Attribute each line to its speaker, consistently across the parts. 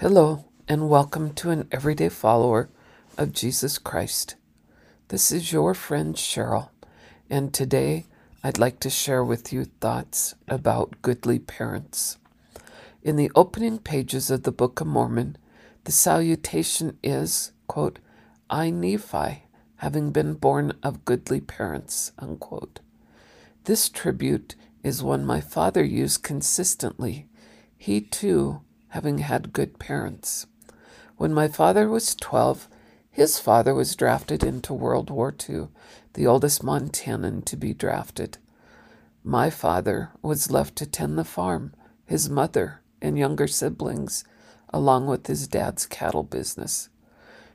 Speaker 1: Hello, and welcome to an everyday follower of Jesus Christ. This is your friend Sharyl, and today I'd like to share with you thoughts about goodly parents. In the opening pages of the Book of Mormon, the salutation is, quote, I, Nephi, having been born of goodly parents, unquote. This tribute is one my father used consistently. He too having had good parents. When my father was 12, his father was drafted into World War II, the oldest Montanan to be drafted. My father was left to tend the farm, his mother and younger siblings, along with his dad's cattle business.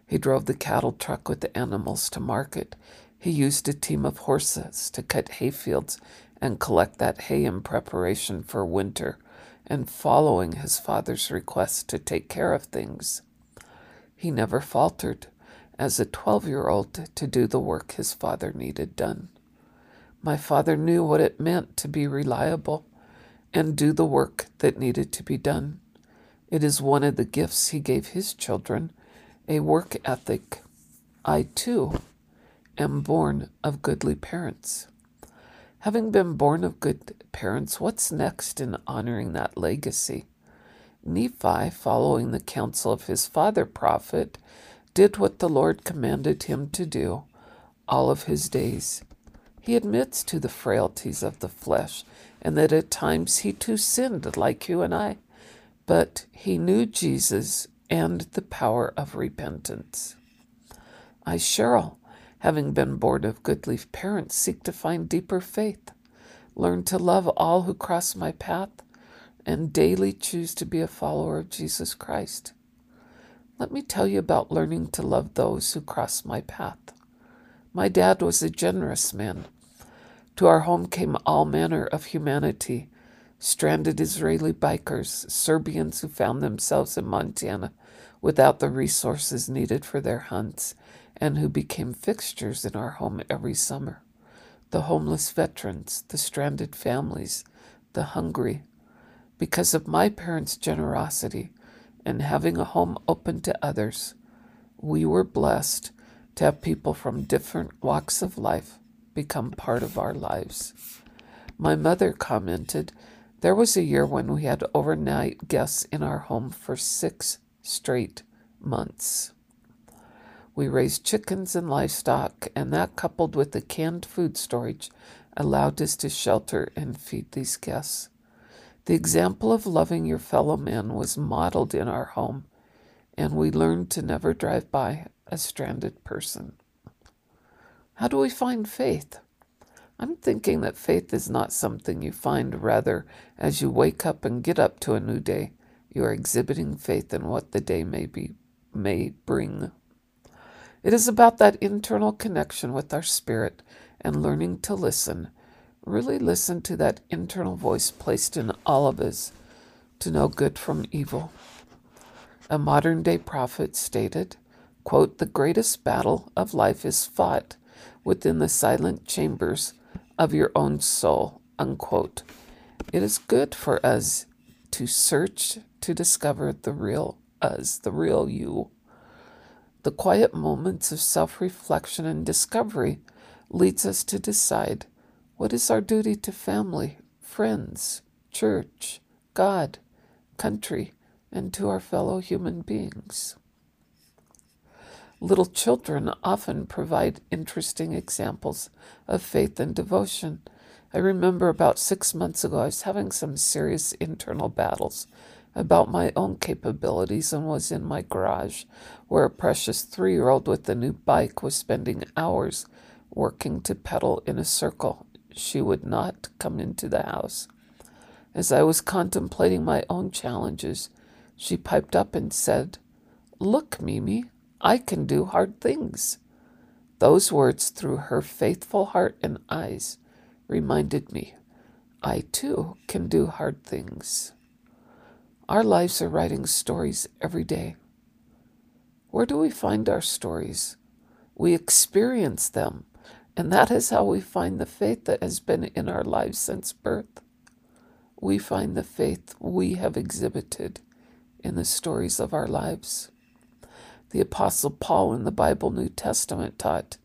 Speaker 1: He drove the cattle truck with the animals to market. He used a team of horses to cut hayfields and collect that hay in preparation for winter and following his father's request to take care of things. He never faltered as a 12 year old to do the work his father needed done. My father knew what it meant to be reliable and do the work that needed to be done. It is one of the gifts he gave his children a work ethic. I, too, am born of goodly parents. Having been born of good parents, what's next in honoring that legacy? Nephi, following the counsel of his father prophet, did what the Lord commanded him to do all of his days. He admits to the frailties of the flesh and that at times he too sinned like you and I, but he knew Jesus and the power of repentance. I, Sharyl, having been born of goodly parents, seek to find deeper faith, learn to love all who cross my path, and daily choose to be a follower of Jesus Christ. Let me tell you about learning to love those who cross my path. My dad was a generous man. To our home came all manner of humanity stranded Israeli bikers, Serbians who found themselves in Montana without the resources needed for their hunts, and who became fixtures in our home every summer. The homeless veterans, the stranded families, the hungry. Because of my parents' generosity and having a home open to others, we were blessed to have people from different walks of life become part of our lives. My mother commented, There was a year when we had overnight guests in our home for six straight months. We raised chickens and livestock, and that coupled with the canned food storage allowed us to shelter and feed these guests. The example of loving your fellow man was modeled in our home, and we learned to never drive by a stranded person. How do we find faith? I'm thinking that faith is not something you find, rather, as you wake up and get up to a new day, you are exhibiting faith in what the day may be may bring. It is about that internal connection with our spirit and learning to listen. Really listen to that internal voice placed in all of us to know good from evil. A modern day prophet stated, quote, The greatest battle of life is fought within the silent chambers of your own soul, unquote. It is good for us to search to discover the real us, the real you. The quiet moments of self reflection and discovery leads us to decide what is our duty to family, friends, church, God, country, and to our fellow human beings. Little children often provide interesting examples of faith and devotion. I remember about six months ago, I was having some serious internal battles about my own capabilities and was in my garage, where a precious three year old with a new bike was spending hours working to pedal in a circle. She would not come into the house. As I was contemplating my own challenges, she piped up and said, Look, Mimi, I can do hard things. Those words, through her faithful heart and eyes, reminded me I too can do hard things. Our lives are writing stories every day. Where do we find our stories? We experience them, and that is how we find the faith that has been in our lives since birth. We find the faith we have exhibited in the stories of our lives. The Apostle Paul in the Bible New Testament taught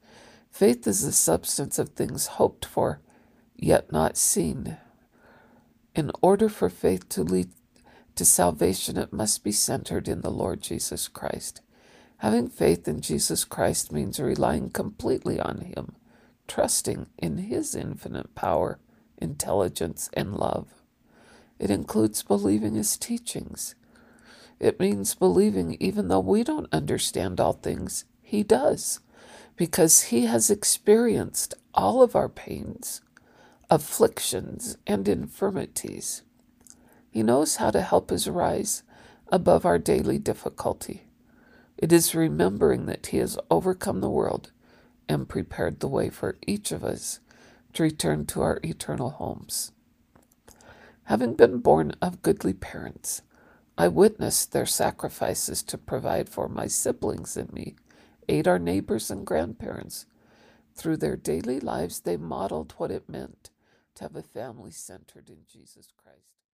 Speaker 1: faith is the substance of things hoped for, yet not seen. In order for faith to lead to salvation, it must be centered in the Lord Jesus Christ. Having faith in Jesus Christ means relying completely on Him, trusting in His infinite power, intelligence, and love. It includes believing His teachings. It means believing even though we don't understand all things, He does, because He has experienced all of our pains, afflictions, and infirmities. He knows how to help us rise above our daily difficulty. It is remembering that He has overcome the world and prepared the way for each of us to return to our eternal homes. Having been born of goodly parents, I witnessed their sacrifices to provide for my siblings and me, aid our neighbors and grandparents. Through their daily lives, they modeled what it meant to have a family centered in Jesus Christ.